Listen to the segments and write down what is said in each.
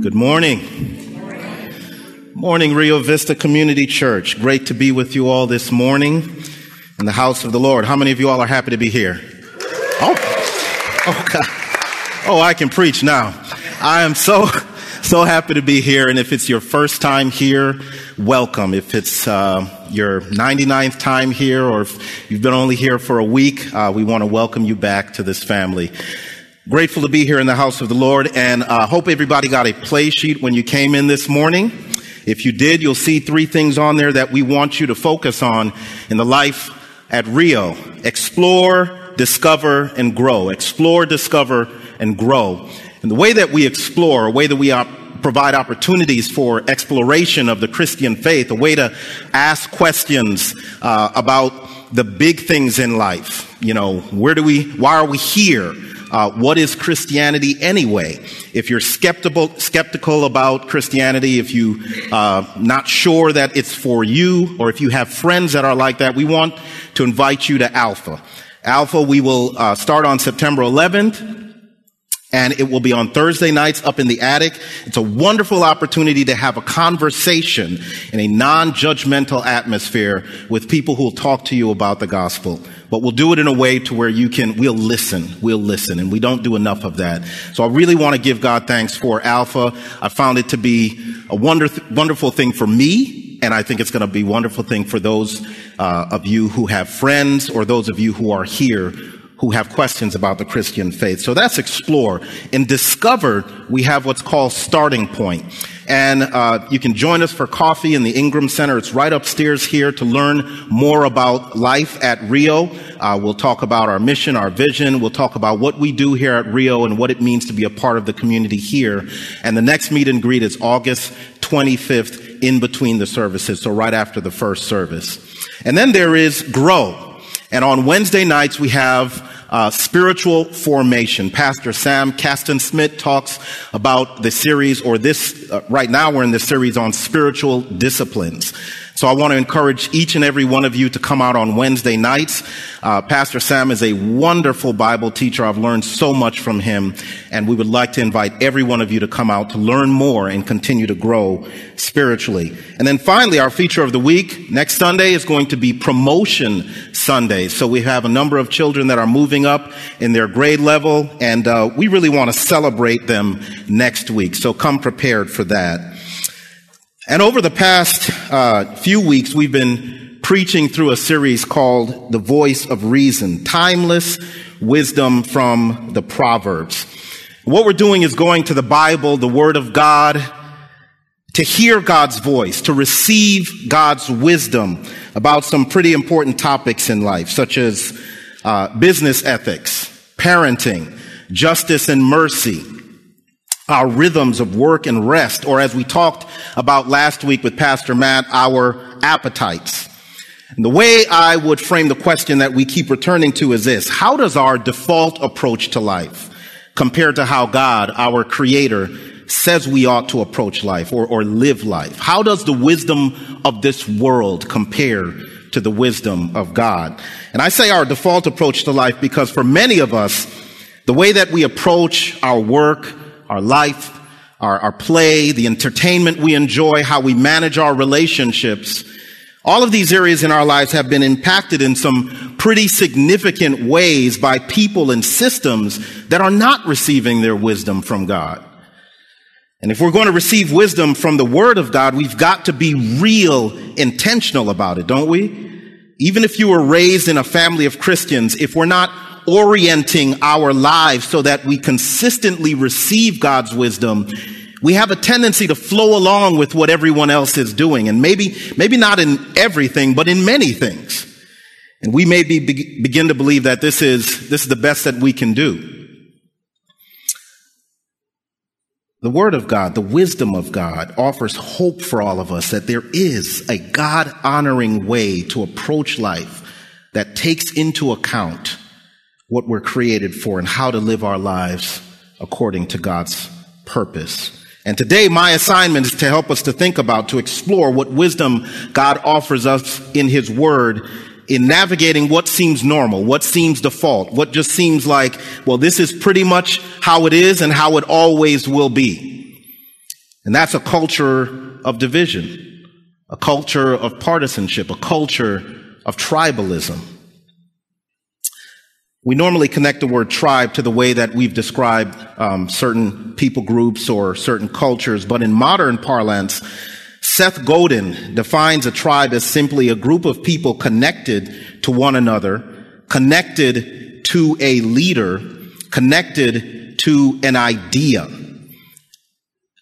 Good morning. Morning, Rio Vista Community Church. Great to be with you all this morning in the house of the Lord. How many of you all are happy to be here? Oh, oh, God. Oh, I can preach now. I am so, so happy to be here. And if it's your first time here, welcome. If it's uh, your 99th time here or if you've been only here for a week, uh, we want to welcome you back to this family. Grateful to be here in the house of the Lord and uh, hope everybody got a play sheet when you came in this morning. If you did, you'll see three things on there that we want you to focus on in the life at Rio. Explore, discover, and grow. Explore, discover, and grow. And the way that we explore, a way that we op- provide opportunities for exploration of the Christian faith, a way to ask questions uh, about the big things in life. You know, where do we, why are we here? Uh, what is Christianity anyway? If you're skeptical, skeptical about Christianity, if you uh, not sure that it's for you, or if you have friends that are like that, we want to invite you to Alpha. Alpha, we will uh, start on September 11th and it will be on Thursday nights up in the attic. It's a wonderful opportunity to have a conversation in a non-judgmental atmosphere with people who will talk to you about the gospel. But we'll do it in a way to where you can, we'll listen, we'll listen, and we don't do enough of that. So I really want to give God thanks for Alpha. I found it to be a wonder, wonderful thing for me, and I think it's going to be a wonderful thing for those uh, of you who have friends or those of you who are here who have questions about the Christian faith. So that's explore. In discover, we have what's called starting point. And uh, you can join us for coffee in the Ingram Center. It's right upstairs here to learn more about life at Rio. Uh, we'll talk about our mission, our vision. We'll talk about what we do here at Rio and what it means to be a part of the community here. And the next meet and greet is August 25th in between the services, so right after the first service. And then there is grow. And on Wednesday nights, we have uh, spiritual formation. Pastor Sam Caston Smith talks about the series, or this, uh, right now we're in the series on spiritual disciplines. So I want to encourage each and every one of you to come out on Wednesday nights. Uh, Pastor Sam is a wonderful Bible teacher. I've learned so much from him, and we would like to invite every one of you to come out to learn more and continue to grow spiritually. And then finally, our feature of the week next Sunday is going to be Promotion Sunday. So we have a number of children that are moving up in their grade level, and uh, we really want to celebrate them next week. So come prepared for that. And over the past uh, few weeks, we've been preaching through a series called The Voice of Reason, Timeless Wisdom from the Proverbs. What we're doing is going to the Bible, the Word of God, to hear God's voice, to receive God's wisdom about some pretty important topics in life, such as uh, business ethics, parenting, justice and mercy, our rhythms of work and rest, or as we talked about last week with Pastor Matt, our appetites. And the way I would frame the question that we keep returning to is this. How does our default approach to life compare to how God, our creator, says we ought to approach life or, or live life? How does the wisdom of this world compare to the wisdom of God? And I say our default approach to life because for many of us, the way that we approach our work, our life, our, our play, the entertainment we enjoy, how we manage our relationships. All of these areas in our lives have been impacted in some pretty significant ways by people and systems that are not receiving their wisdom from God. And if we're going to receive wisdom from the Word of God, we've got to be real intentional about it, don't we? Even if you were raised in a family of Christians, if we're not orienting our lives so that we consistently receive God's wisdom, we have a tendency to flow along with what everyone else is doing. And maybe, maybe not in everything, but in many things. And we may be, begin to believe that this is, this is the best that we can do. The Word of God, the wisdom of God offers hope for all of us that there is a God honoring way to approach life that takes into account what we're created for and how to live our lives according to God's purpose. And today, my assignment is to help us to think about, to explore what wisdom God offers us in His Word in navigating what seems normal, what seems default, what just seems like, well, this is pretty much how it is and how it always will be. And that's a culture of division, a culture of partisanship, a culture of tribalism. We normally connect the word tribe to the way that we've described um, certain people groups or certain cultures, but in modern parlance, Seth Godin defines a tribe as simply a group of people connected to one another, connected to a leader, connected to an idea.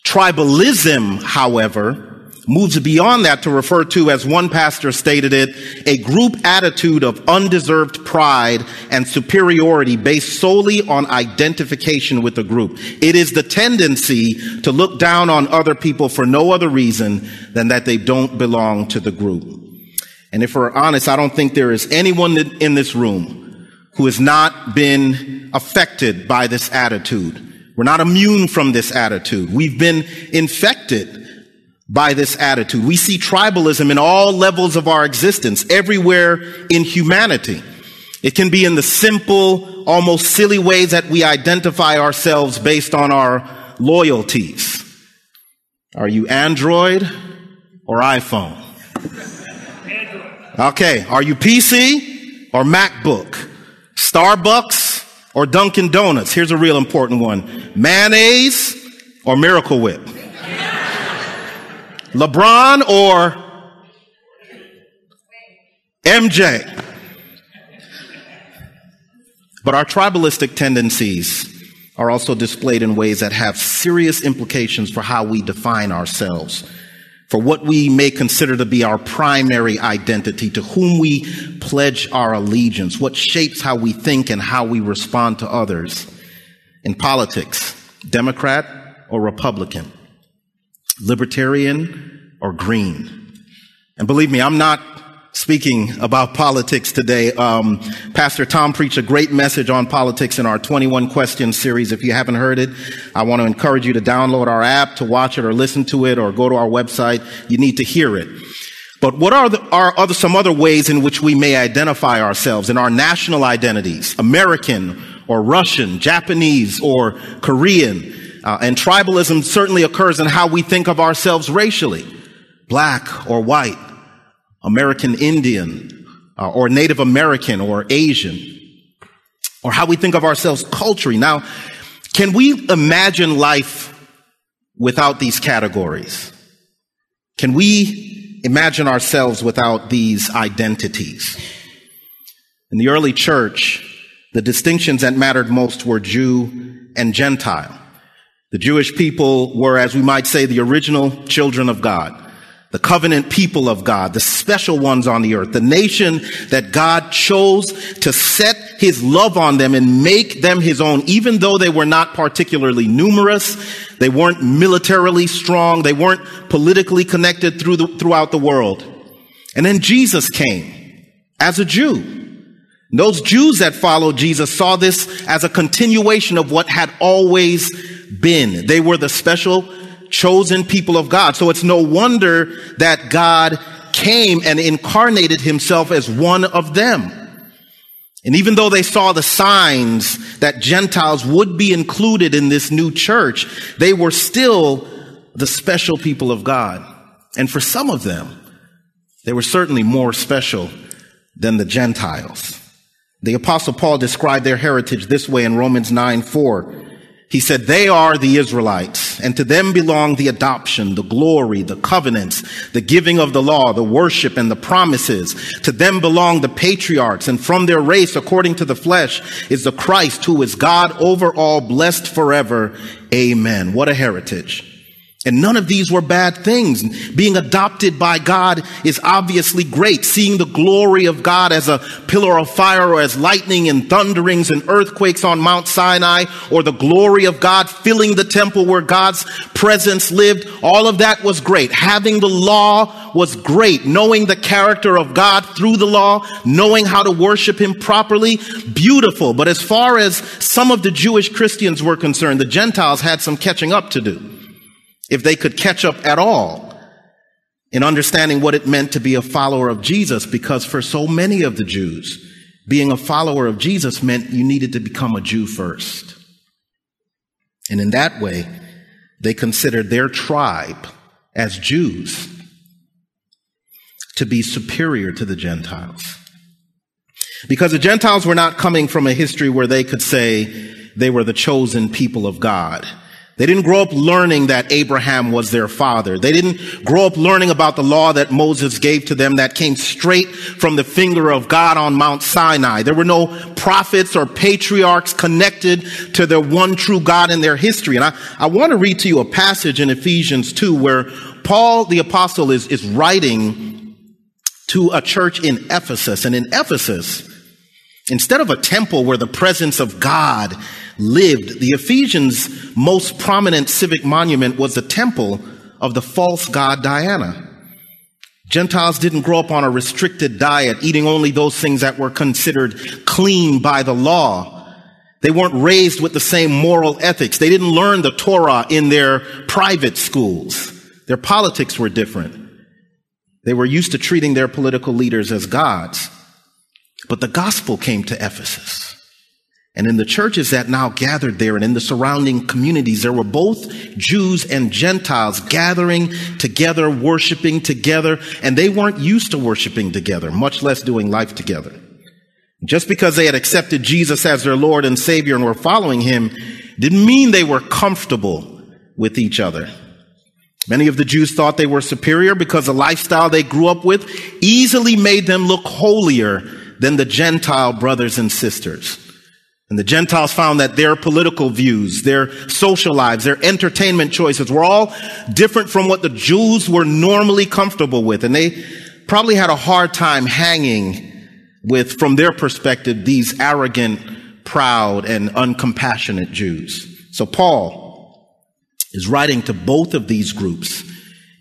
Tribalism, however, moves beyond that to refer to, as one pastor stated it, a group attitude of undeserved pride and superiority based solely on identification with the group. It is the tendency to look down on other people for no other reason than that they don't belong to the group. And if we're honest, I don't think there is anyone in this room who has not been affected by this attitude. We're not immune from this attitude. We've been infected by this attitude. We see tribalism in all levels of our existence, everywhere in humanity. It can be in the simple, almost silly ways that we identify ourselves based on our loyalties. Are you Android or iPhone? Okay. Are you PC or MacBook? Starbucks or Dunkin' Donuts? Here's a real important one. Mayonnaise or Miracle Whip? LeBron or MJ. But our tribalistic tendencies are also displayed in ways that have serious implications for how we define ourselves, for what we may consider to be our primary identity, to whom we pledge our allegiance, what shapes how we think and how we respond to others. In politics, Democrat or Republican, libertarian or green. And believe me, I'm not speaking about politics today. Um, Pastor Tom preached a great message on politics in our 21 questions series. If you haven't heard it, I want to encourage you to download our app, to watch it or listen to it, or go to our website. You need to hear it. But what are, the, are other, some other ways in which we may identify ourselves in our national identities? American or Russian, Japanese or Korean, uh, and tribalism certainly occurs in how we think of ourselves racially. Black or white, American Indian, uh, or Native American or Asian. Or how we think of ourselves culturally. Now, can we imagine life without these categories? Can we imagine ourselves without these identities? In the early church, the distinctions that mattered most were Jew and Gentile. The Jewish people were, as we might say, the original children of God, the covenant people of God, the special ones on the earth, the nation that God chose to set his love on them and make them his own, even though they were not particularly numerous, they weren't militarily strong, they weren't politically connected through the, throughout the world. And then Jesus came as a Jew. Those Jews that followed Jesus saw this as a continuation of what had always been. They were the special chosen people of God. So it's no wonder that God came and incarnated himself as one of them. And even though they saw the signs that Gentiles would be included in this new church, they were still the special people of God. And for some of them, they were certainly more special than the Gentiles. The apostle Paul described their heritage this way in Romans 9, 4. He said, they are the Israelites, and to them belong the adoption, the glory, the covenants, the giving of the law, the worship, and the promises. To them belong the patriarchs, and from their race, according to the flesh, is the Christ who is God over all, blessed forever. Amen. What a heritage. And none of these were bad things. Being adopted by God is obviously great. Seeing the glory of God as a pillar of fire or as lightning and thunderings and earthquakes on Mount Sinai or the glory of God filling the temple where God's presence lived. All of that was great. Having the law was great. Knowing the character of God through the law, knowing how to worship Him properly, beautiful. But as far as some of the Jewish Christians were concerned, the Gentiles had some catching up to do if they could catch up at all in understanding what it meant to be a follower of Jesus, because for so many of the Jews, being a follower of Jesus meant you needed to become a Jew first. And in that way, they considered their tribe as Jews to be superior to the Gentiles. Because the Gentiles were not coming from a history where they could say they were the chosen people of God. They didn't grow up learning that Abraham was their father. They didn't grow up learning about the law that Moses gave to them that came straight from the finger of God on Mount Sinai. There were no prophets or patriarchs connected to the one true God in their history. And I, I want to read to you a passage in Ephesians 2 where Paul the apostle is, is writing to a church in Ephesus. And in Ephesus, instead of a temple where the presence of God lived. The Ephesians' most prominent civic monument was the temple of the false god Diana. Gentiles didn't grow up on a restricted diet, eating only those things that were considered clean by the law. They weren't raised with the same moral ethics. They didn't learn the Torah in their private schools. Their politics were different. They were used to treating their political leaders as gods. But the gospel came to Ephesus. And in the churches that now gathered there and in the surrounding communities, there were both Jews and Gentiles gathering together, worshiping together, and they weren't used to worshiping together, much less doing life together. Just because they had accepted Jesus as their Lord and Savior and were following Him didn't mean they were comfortable with each other. Many of the Jews thought they were superior because the lifestyle they grew up with easily made them look holier than the Gentile brothers and sisters. And the Gentiles found that their political views, their social lives, their entertainment choices were all different from what the Jews were normally comfortable with. And they probably had a hard time hanging with, from their perspective, these arrogant, proud, and uncompassionate Jews. So Paul is writing to both of these groups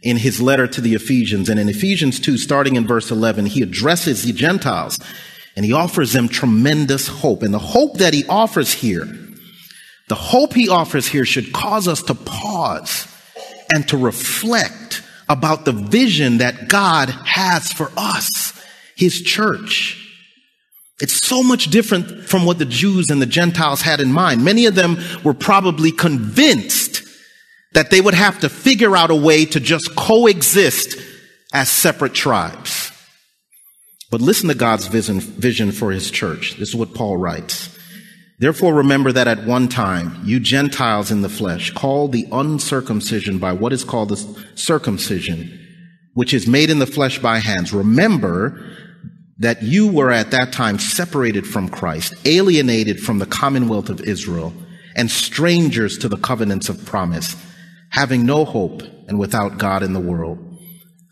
in his letter to the Ephesians. And in Ephesians 2, starting in verse 11, he addresses the Gentiles and he offers them tremendous hope. And the hope that he offers here, the hope he offers here should cause us to pause and to reflect about the vision that God has for us, his church. It's so much different from what the Jews and the Gentiles had in mind. Many of them were probably convinced that they would have to figure out a way to just coexist as separate tribes. But listen to God's vision, vision for his church. This is what Paul writes. Therefore remember that at one time, you Gentiles in the flesh, called the uncircumcision by what is called the circumcision, which is made in the flesh by hands. Remember that you were at that time separated from Christ, alienated from the commonwealth of Israel, and strangers to the covenants of promise, having no hope and without God in the world.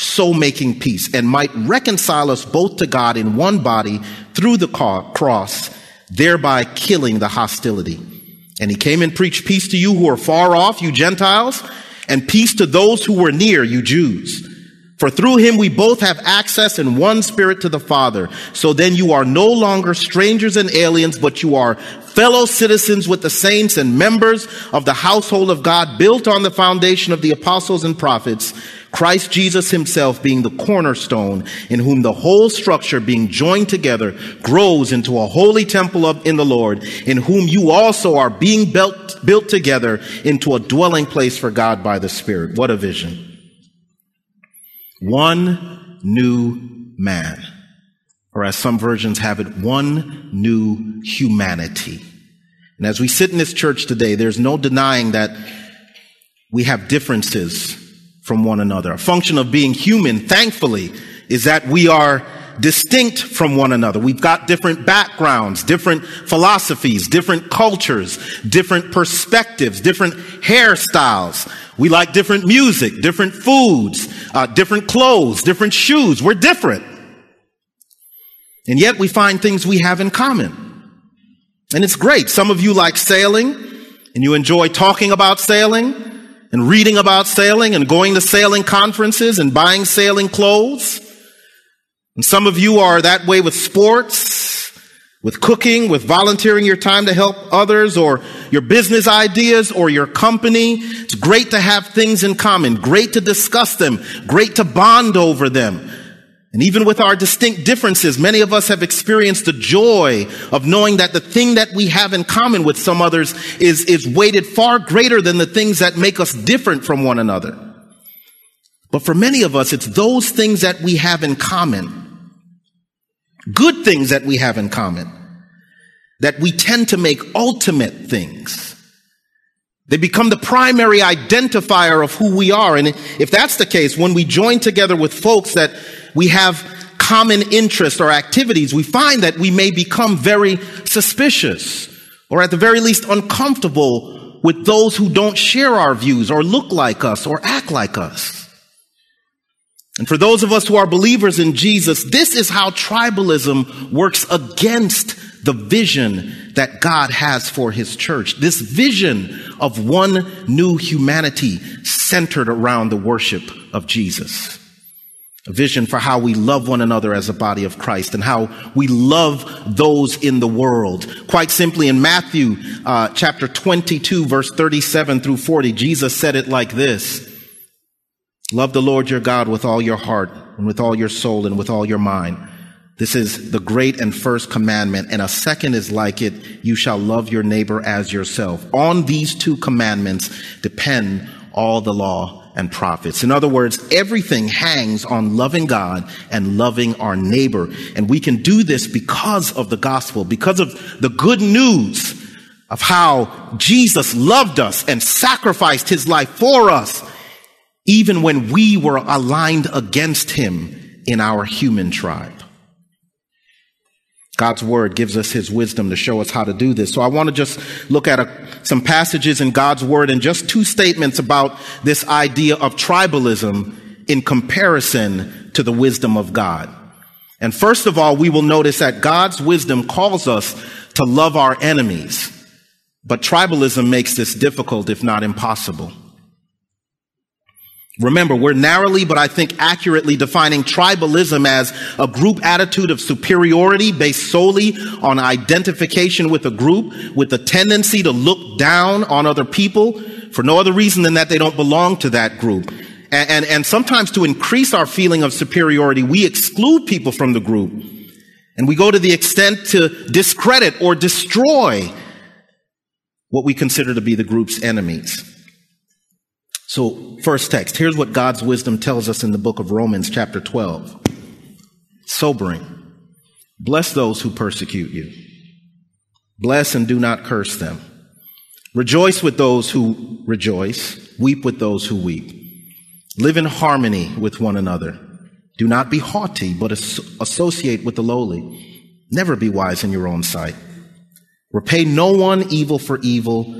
so making peace, and might reconcile us both to God in one body through the cross, thereby killing the hostility. And he came and preached peace to you who are far off, you Gentiles, and peace to those who were near, you Jews. For through him we both have access in one spirit to the Father. So then you are no longer strangers and aliens, but you are fellow citizens with the saints and members of the household of God, built on the foundation of the apostles and prophets Christ Jesus himself being the cornerstone in whom the whole structure being joined together grows into a holy temple of, in the Lord in whom you also are being built, built together into a dwelling place for God by the Spirit. What a vision. One new man. Or as some versions have it, one new humanity. And as we sit in this church today, there's no denying that we have differences from one another. A function of being human, thankfully, is that we are distinct from one another. We've got different backgrounds, different philosophies, different cultures, different perspectives, different hairstyles. We like different music, different foods, uh, different clothes, different shoes. We're different. And yet we find things we have in common. And it's great. Some of you like sailing and you enjoy talking about sailing. And reading about sailing and going to sailing conferences and buying sailing clothes. And some of you are that way with sports, with cooking, with volunteering your time to help others or your business ideas or your company. It's great to have things in common, great to discuss them, great to bond over them. And even with our distinct differences, many of us have experienced the joy of knowing that the thing that we have in common with some others is, is weighted far greater than the things that make us different from one another. But for many of us, it's those things that we have in common, good things that we have in common, that we tend to make ultimate things. They become the primary identifier of who we are. And if that's the case, when we join together with folks that we have common interests or activities, we find that we may become very suspicious or at the very least uncomfortable with those who don't share our views or look like us or act like us. And for those of us who are believers in Jesus, this is how tribalism works against the vision that God has for his church. This vision of one new humanity centered around the worship of Jesus a vision for how we love one another as a body of Christ and how we love those in the world. Quite simply, in Matthew uh, chapter 22, verse 37 through 40, Jesus said it like this. Love the Lord your God with all your heart and with all your soul and with all your mind. This is the great and first commandment. And a second is like it. You shall love your neighbor as yourself. On these two commandments depend all the law and prophets. In other words, everything hangs on loving God and loving our neighbor. And we can do this because of the gospel, because of the good news of how Jesus loved us and sacrificed his life for us, even when we were aligned against him in our human tribe. God's word gives us his wisdom to show us how to do this. So I want to just look at a, some passages in God's word and just two statements about this idea of tribalism in comparison to the wisdom of God. And first of all, we will notice that God's wisdom calls us to love our enemies, but tribalism makes this difficult, if not impossible. Remember, we're narrowly, but I think accurately defining tribalism as a group attitude of superiority based solely on identification with a group with a tendency to look down on other people for no other reason than that they don't belong to that group. And, and, and sometimes to increase our feeling of superiority, we exclude people from the group. And we go to the extent to discredit or destroy what we consider to be the group's enemies. So, first text. Here's what God's wisdom tells us in the book of Romans, chapter 12. Sobering. Bless those who persecute you. Bless and do not curse them. Rejoice with those who rejoice. Weep with those who weep. Live in harmony with one another. Do not be haughty, but associate with the lowly. Never be wise in your own sight. Repay no one evil for evil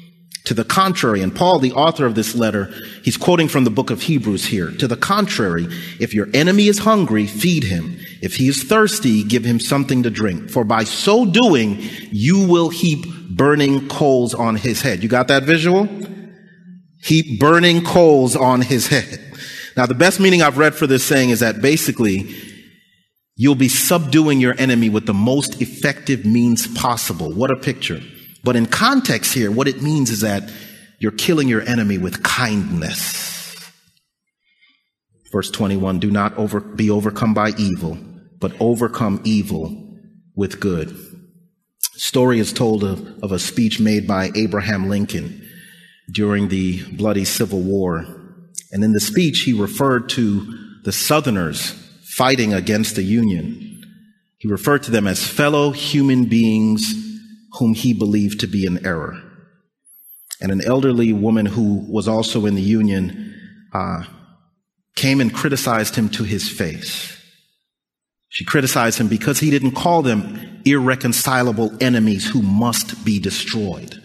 To the contrary, and Paul, the author of this letter, he's quoting from the book of Hebrews here. To the contrary, if your enemy is hungry, feed him. If he is thirsty, give him something to drink. For by so doing, you will heap burning coals on his head. You got that visual? Heap burning coals on his head. Now, the best meaning I've read for this saying is that basically, you'll be subduing your enemy with the most effective means possible. What a picture. But in context here, what it means is that you're killing your enemy with kindness. Verse 21, do not over, be overcome by evil, but overcome evil with good. Story is told of, of a speech made by Abraham Lincoln during the bloody Civil War. And in the speech, he referred to the Southerners fighting against the Union. He referred to them as fellow human beings whom he believed to be in error. And an elderly woman who was also in the union uh, came and criticized him to his face. She criticized him because he didn't call them irreconcilable enemies who must be destroyed.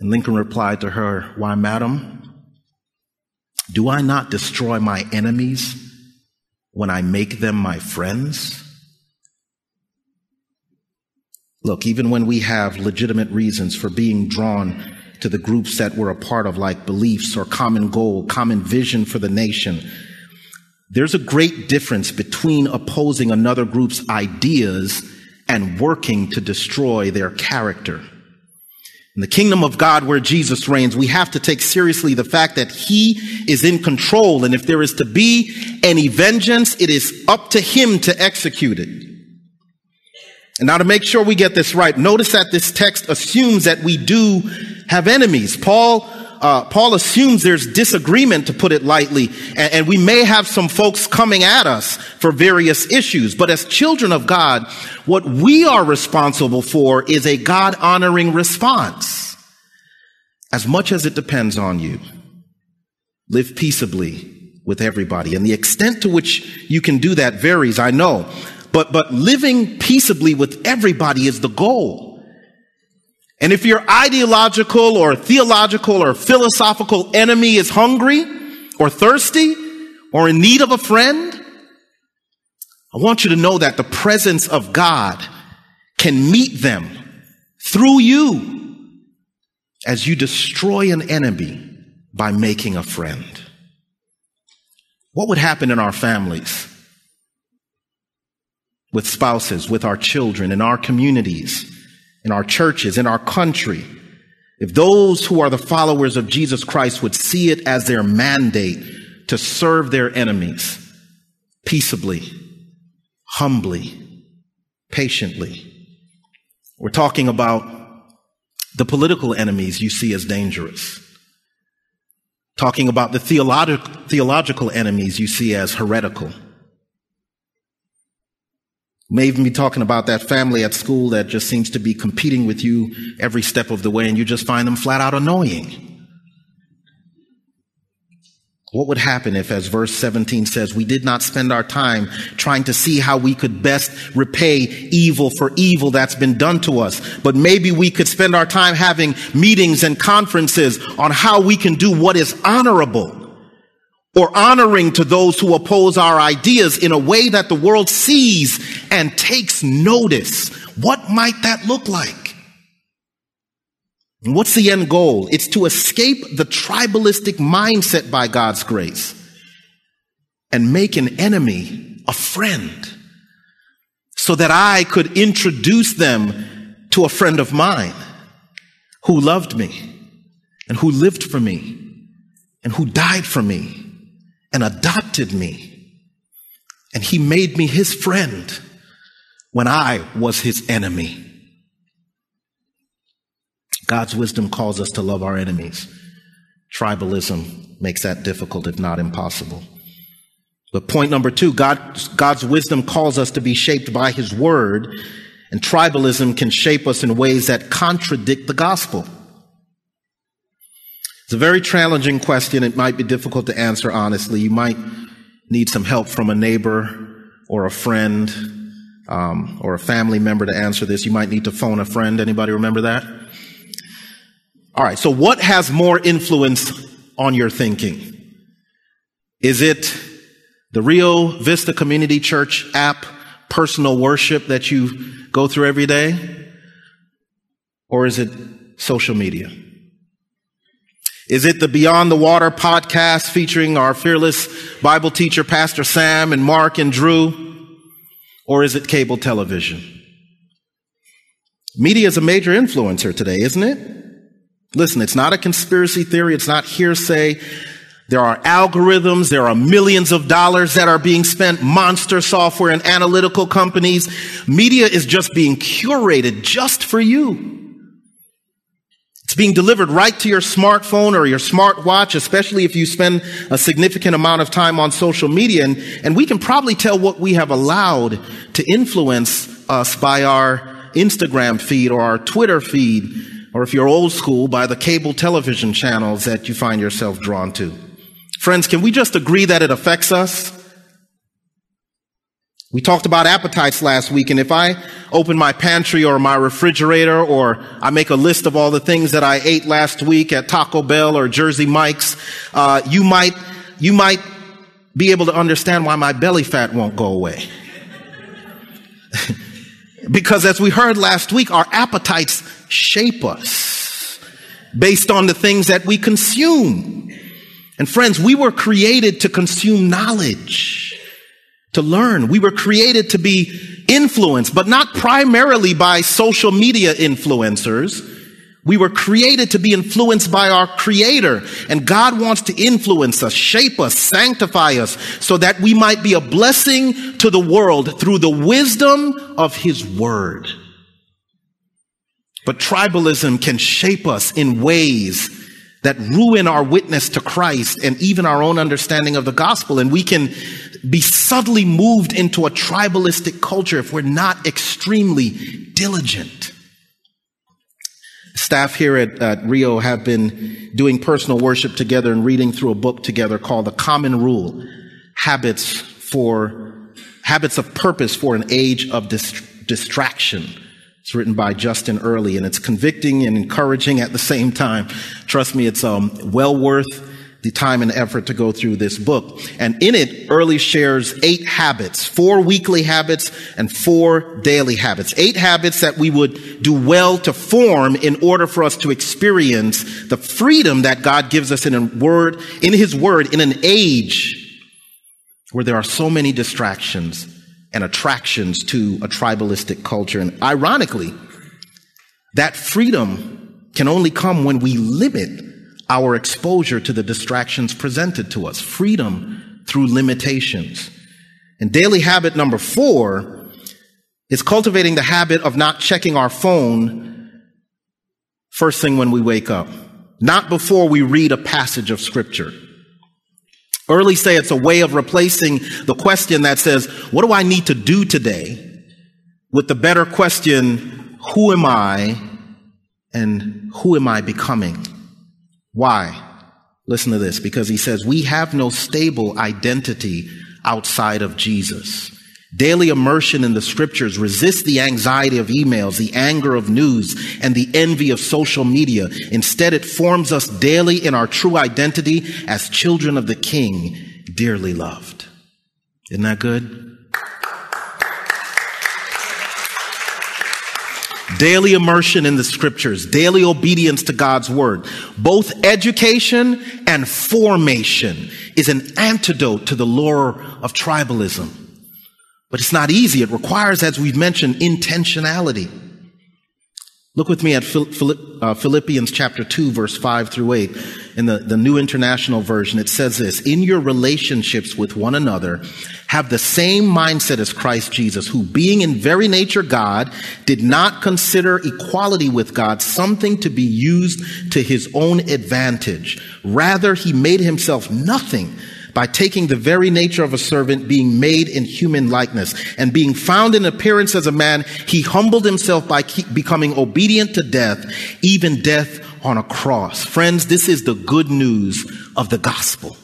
And Lincoln replied to her, Why, madam, do I not destroy my enemies when I make them my friends? Look, even when we have legitimate reasons for being drawn to the groups that we're a part of, like beliefs or common goal, common vision for the nation, there's a great difference between opposing another group's ideas and working to destroy their character. In the kingdom of God where Jesus reigns, we have to take seriously the fact that he is in control. And if there is to be any vengeance, it is up to him to execute it. And now to make sure we get this right, notice that this text assumes that we do have enemies. Paul, uh, Paul assumes there's disagreement, to put it lightly, and, and we may have some folks coming at us for various issues. But as children of God, what we are responsible for is a God honoring response. As much as it depends on you, live peaceably with everybody. And the extent to which you can do that varies, I know. But, but living peaceably with everybody is the goal. And if your ideological or theological or philosophical enemy is hungry or thirsty or in need of a friend, I want you to know that the presence of God can meet them through you as you destroy an enemy by making a friend. What would happen in our families? With spouses, with our children, in our communities, in our churches, in our country, if those who are the followers of Jesus Christ would see it as their mandate to serve their enemies peaceably, humbly, patiently. We're talking about the political enemies you see as dangerous. Talking about the theological, theological enemies you see as heretical May even be talking about that family at school that just seems to be competing with you every step of the way and you just find them flat out annoying. What would happen if, as verse 17 says, we did not spend our time trying to see how we could best repay evil for evil that's been done to us, but maybe we could spend our time having meetings and conferences on how we can do what is honorable or honoring to those who oppose our ideas in a way that the world sees and takes notice. What might that look like? What's the end goal? It's to escape the tribalistic mindset by God's grace and make an enemy a friend so that I could introduce them to a friend of mine who loved me and who lived for me and who died for me and adopted me. And he made me his friend when I was his enemy. God's wisdom calls us to love our enemies. Tribalism makes that difficult, if not impossible. But point number two, God, God's wisdom calls us to be shaped by his word, and tribalism can shape us in ways that contradict the gospel. It's a very challenging question. It might be difficult to answer honestly. You might need some help from a neighbor or a friend um, or a family member to answer this. You might need to phone a friend. Anybody remember that? All right. So, what has more influence on your thinking? Is it the Rio Vista Community Church app, personal worship that you go through every day? Or is it social media? Is it the Beyond the Water podcast featuring our fearless Bible teacher, Pastor Sam and Mark and Drew? Or is it cable television? Media is a major influencer today, isn't it? Listen, it's not a conspiracy theory. It's not hearsay. There are algorithms. There are millions of dollars that are being spent, monster software and analytical companies. Media is just being curated just for you. It's being delivered right to your smartphone or your smartwatch, especially if you spend a significant amount of time on social media. And, and we can probably tell what we have allowed to influence us by our Instagram feed or our Twitter feed, or if you're old school, by the cable television channels that you find yourself drawn to. Friends, can we just agree that it affects us? We talked about appetites last week, and if I open my pantry or my refrigerator or I make a list of all the things that I ate last week at Taco Bell or Jersey Mike's, uh, you might, you might be able to understand why my belly fat won't go away. because as we heard last week, our appetites shape us based on the things that we consume. And friends, we were created to consume knowledge to learn. We were created to be influenced, but not primarily by social media influencers. We were created to be influenced by our creator and God wants to influence us, shape us, sanctify us so that we might be a blessing to the world through the wisdom of his word. But tribalism can shape us in ways that ruin our witness to Christ and even our own understanding of the gospel. And we can be subtly moved into a tribalistic culture if we're not extremely diligent. Staff here at, at, Rio have been doing personal worship together and reading through a book together called The Common Rule, Habits for, Habits of Purpose for an Age of Distraction. It's written by Justin Earley and it's convicting and encouraging at the same time. Trust me, it's um, well worth the time and effort to go through this book. And in it, Earley shares eight habits, four weekly habits and four daily habits. Eight habits that we would do well to form in order for us to experience the freedom that God gives us in a word, in his word, in an age where there are so many distractions and attractions to a tribalistic culture. And ironically, that freedom can only come when we limit our exposure to the distractions presented to us, freedom through limitations. And daily habit number four is cultivating the habit of not checking our phone first thing when we wake up, not before we read a passage of scripture. Earley say it's a way of replacing the question that says, what do I need to do today? With the better question, who am I and who am I becoming? Why? Listen to this, because he says, we have no stable identity outside of Jesus. Daily immersion in the scriptures resists the anxiety of emails, the anger of news, and the envy of social media. Instead, it forms us daily in our true identity as children of the King, dearly loved. Isn't that good? Daily immersion in the scriptures, daily obedience to God's word. Both education and formation is an antidote to the lure of tribalism. But it's not easy. It requires, as we've mentioned, intentionality. Look with me at uh, Philippians chapter 2, verse 5 through 8. In the, the New International Version, it says this, in your relationships with one another, have the same mindset as Christ Jesus, who being in very nature God, did not consider equality with God something to be used to his own advantage. Rather, he made himself nothing by taking the very nature of a servant, being made in human likeness, and being found in appearance as a man, he humbled himself by becoming obedient to death, even death on a cross. Friends, this is the good news of the gospel.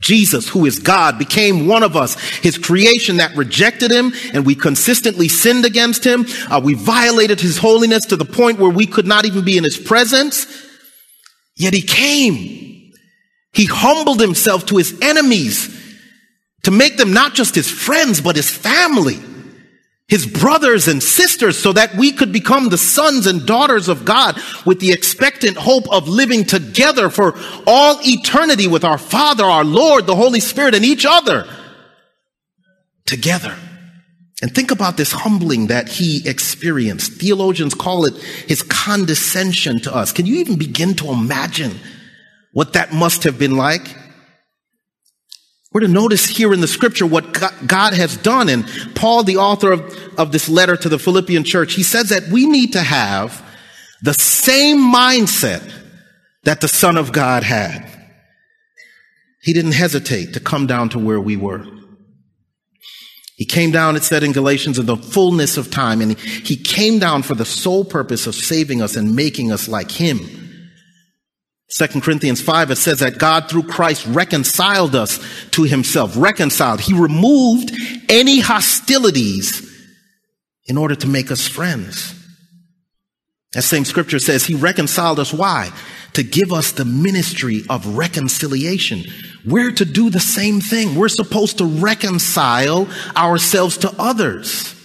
Jesus, who is God, became one of us, his creation that rejected him, and we consistently sinned against him. Uh, we violated his holiness to the point where we could not even be in his presence. Yet he came he humbled himself to his enemies to make them not just his friends, but his family, his brothers and sisters, so that we could become the sons and daughters of God with the expectant hope of living together for all eternity with our Father, our Lord, the Holy Spirit, and each other together. And think about this humbling that he experienced. Theologians call it his condescension to us. Can you even begin to imagine what that must have been like. We're to notice here in the scripture what God has done. And Paul, the author of, of this letter to the Philippian church, he says that we need to have the same mindset that the Son of God had. He didn't hesitate to come down to where we were. He came down, it said in Galatians, in the fullness of time, and he came down for the sole purpose of saving us and making us like him. 2 Corinthians 5, it says that God through Christ reconciled us to himself. Reconciled. He removed any hostilities in order to make us friends. That same scripture says he reconciled us. Why? To give us the ministry of reconciliation. We're to do the same thing. We're supposed to reconcile ourselves to others.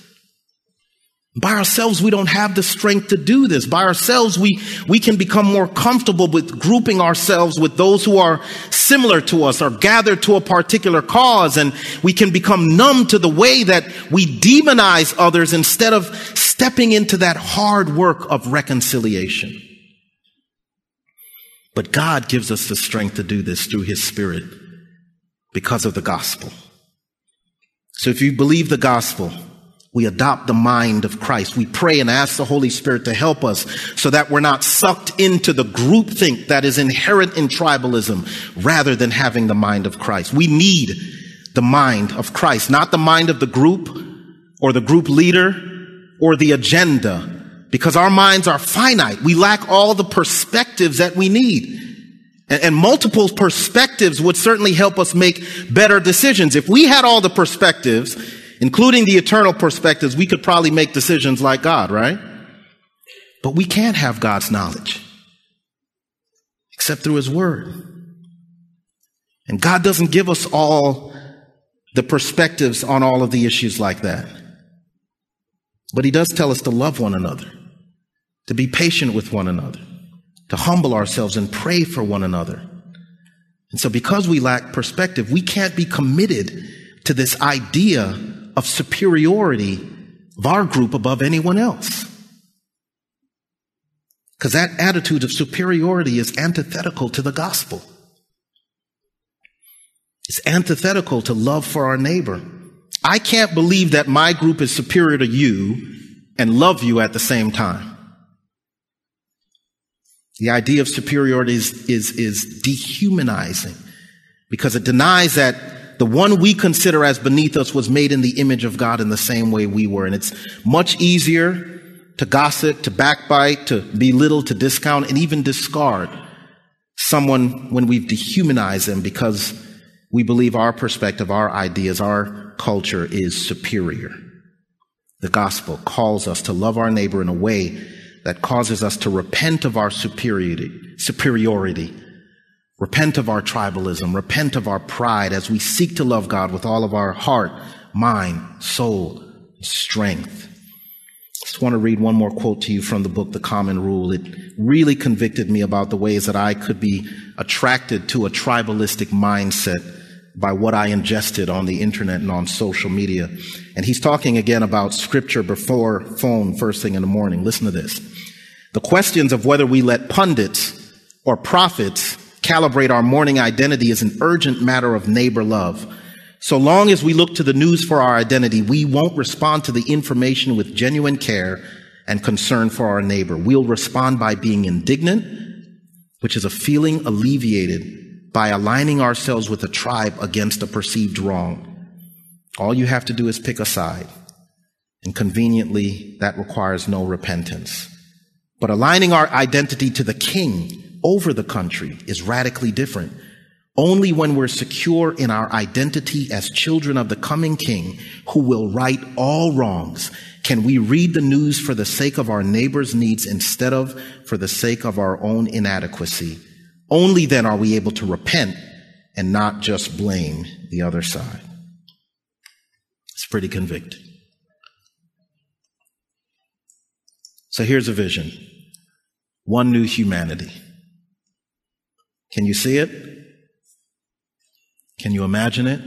By ourselves, we don't have the strength to do this. By ourselves, we, we can become more comfortable with grouping ourselves with those who are similar to us or gathered to a particular cause. And we can become numb to the way that we demonize others instead of stepping into that hard work of reconciliation. But God gives us the strength to do this through His Spirit because of the gospel. So if you believe the gospel, we adopt the mind of Christ. We pray and ask the Holy Spirit to help us so that we're not sucked into the groupthink that is inherent in tribalism rather than having the mind of Christ. We need the mind of Christ, not the mind of the group or the group leader or the agenda because our minds are finite. We lack all the perspectives that we need. And, multiple perspectives would certainly help us make better decisions. If we had all the perspectives, including the eternal perspectives, we could probably make decisions like God, right? But we can't have God's knowledge except through His Word. And God doesn't give us all the perspectives on all of the issues like that. But He does tell us to love one another, to be patient with one another, to humble ourselves and pray for one another. And so, because we lack perspective, we can't be committed to this idea of superiority of our group above anyone else. Because that attitude of superiority is antithetical to the gospel. It's antithetical to love for our neighbor. I can't believe that my group is superior to you and love you at the same time. The idea of superiority is, is, is dehumanizing because it denies that the one we consider as beneath us was made in the image of God in the same way we were. And it's much easier to gossip, to backbite, to belittle, to discount, and even discard someone when we've dehumanized them because we believe our perspective, our ideas, our culture is superior. The gospel calls us to love our neighbor in a way that causes us to repent of our superiority, superiority Repent of our tribalism. Repent of our pride as we seek to love God with all of our heart, mind, soul, strength. I just want to read one more quote to you from the book, The Common Rule. It really convicted me about the ways that I could be attracted to a tribalistic mindset by what I ingested on the internet and on social media. And he's talking again about scripture before phone first thing in the morning. Listen to this. The questions of whether we let pundits or prophets calibrate our morning identity is an urgent matter of neighbor love. So long as we look to the news for our identity, we won't respond to the information with genuine care and concern for our neighbor. We'll respond by being indignant, which is a feeling alleviated by aligning ourselves with a tribe against a perceived wrong. All you have to do is pick a side. And conveniently, that requires no repentance. But aligning our identity to the king over the country is radically different. Only when we're secure in our identity as children of the coming king who will right all wrongs can we read the news for the sake of our neighbor's needs instead of for the sake of our own inadequacy. Only then are we able to repent and not just blame the other side. It's pretty convicting. So here's a vision. One new humanity. Can you see it? Can you imagine it?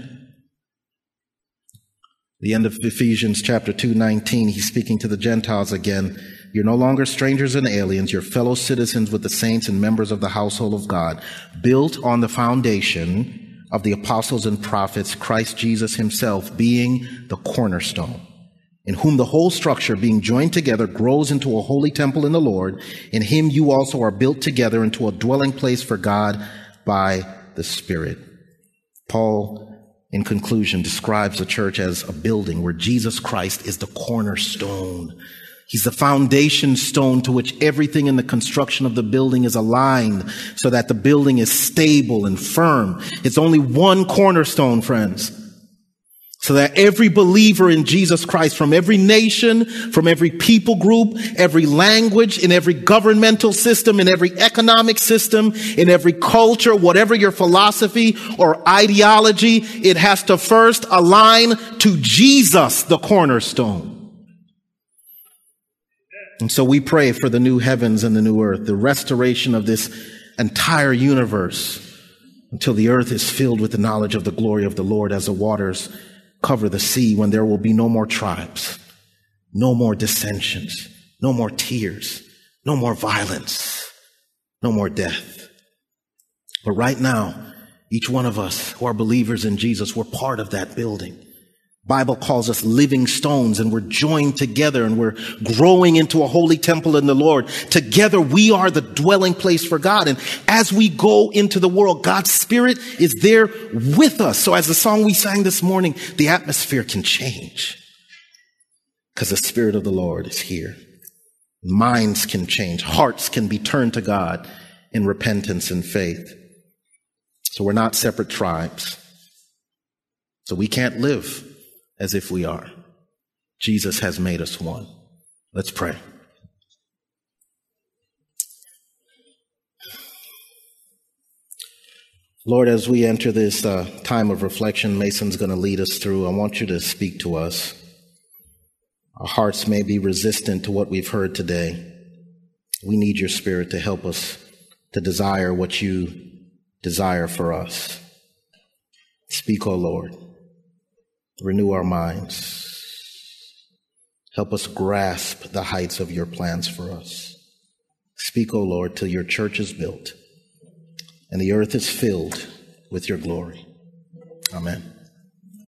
The end of Ephesians chapter 2, 19, he's speaking to the Gentiles again. You're no longer strangers and aliens. You're fellow citizens with the saints and members of the household of God, built on the foundation of the apostles and prophets, Christ Jesus himself being the cornerstone in whom the whole structure being joined together grows into a holy temple in the Lord. In him you also are built together into a dwelling place for God by the Spirit. Paul, in conclusion, describes the church as a building where Jesus Christ is the cornerstone. He's the foundation stone to which everything in the construction of the building is aligned so that the building is stable and firm. It's only one cornerstone, friends. So that every believer in Jesus Christ from every nation, from every people group, every language, in every governmental system, in every economic system, in every culture, whatever your philosophy or ideology, it has to first align to Jesus, the cornerstone. And so we pray for the new heavens and the new earth, the restoration of this entire universe until the earth is filled with the knowledge of the glory of the Lord as the waters cover the sea when there will be no more tribes, no more dissensions, no more tears, no more violence, no more death. But right now, each one of us who are believers in Jesus, we're part of that building. Bible calls us living stones and we're joined together and we're growing into a holy temple in the Lord. Together we are the dwelling place for God. And as we go into the world, God's spirit is there with us. So as the song we sang this morning, the atmosphere can change because the spirit of the Lord is here. Minds can change. Hearts can be turned to God in repentance and faith. So we're not separate tribes. So we can't live as if we are. Jesus has made us one. Let's pray. Lord, as we enter this uh, time of reflection, Mason's going to lead us through. I want you to speak to us. Our hearts may be resistant to what we've heard today. We need your spirit to help us to desire what you desire for us. Speak, O oh Lord. Renew our minds. Help us grasp the heights of your plans for us. Speak, O Lord, till your church is built and the earth is filled with your glory. Amen.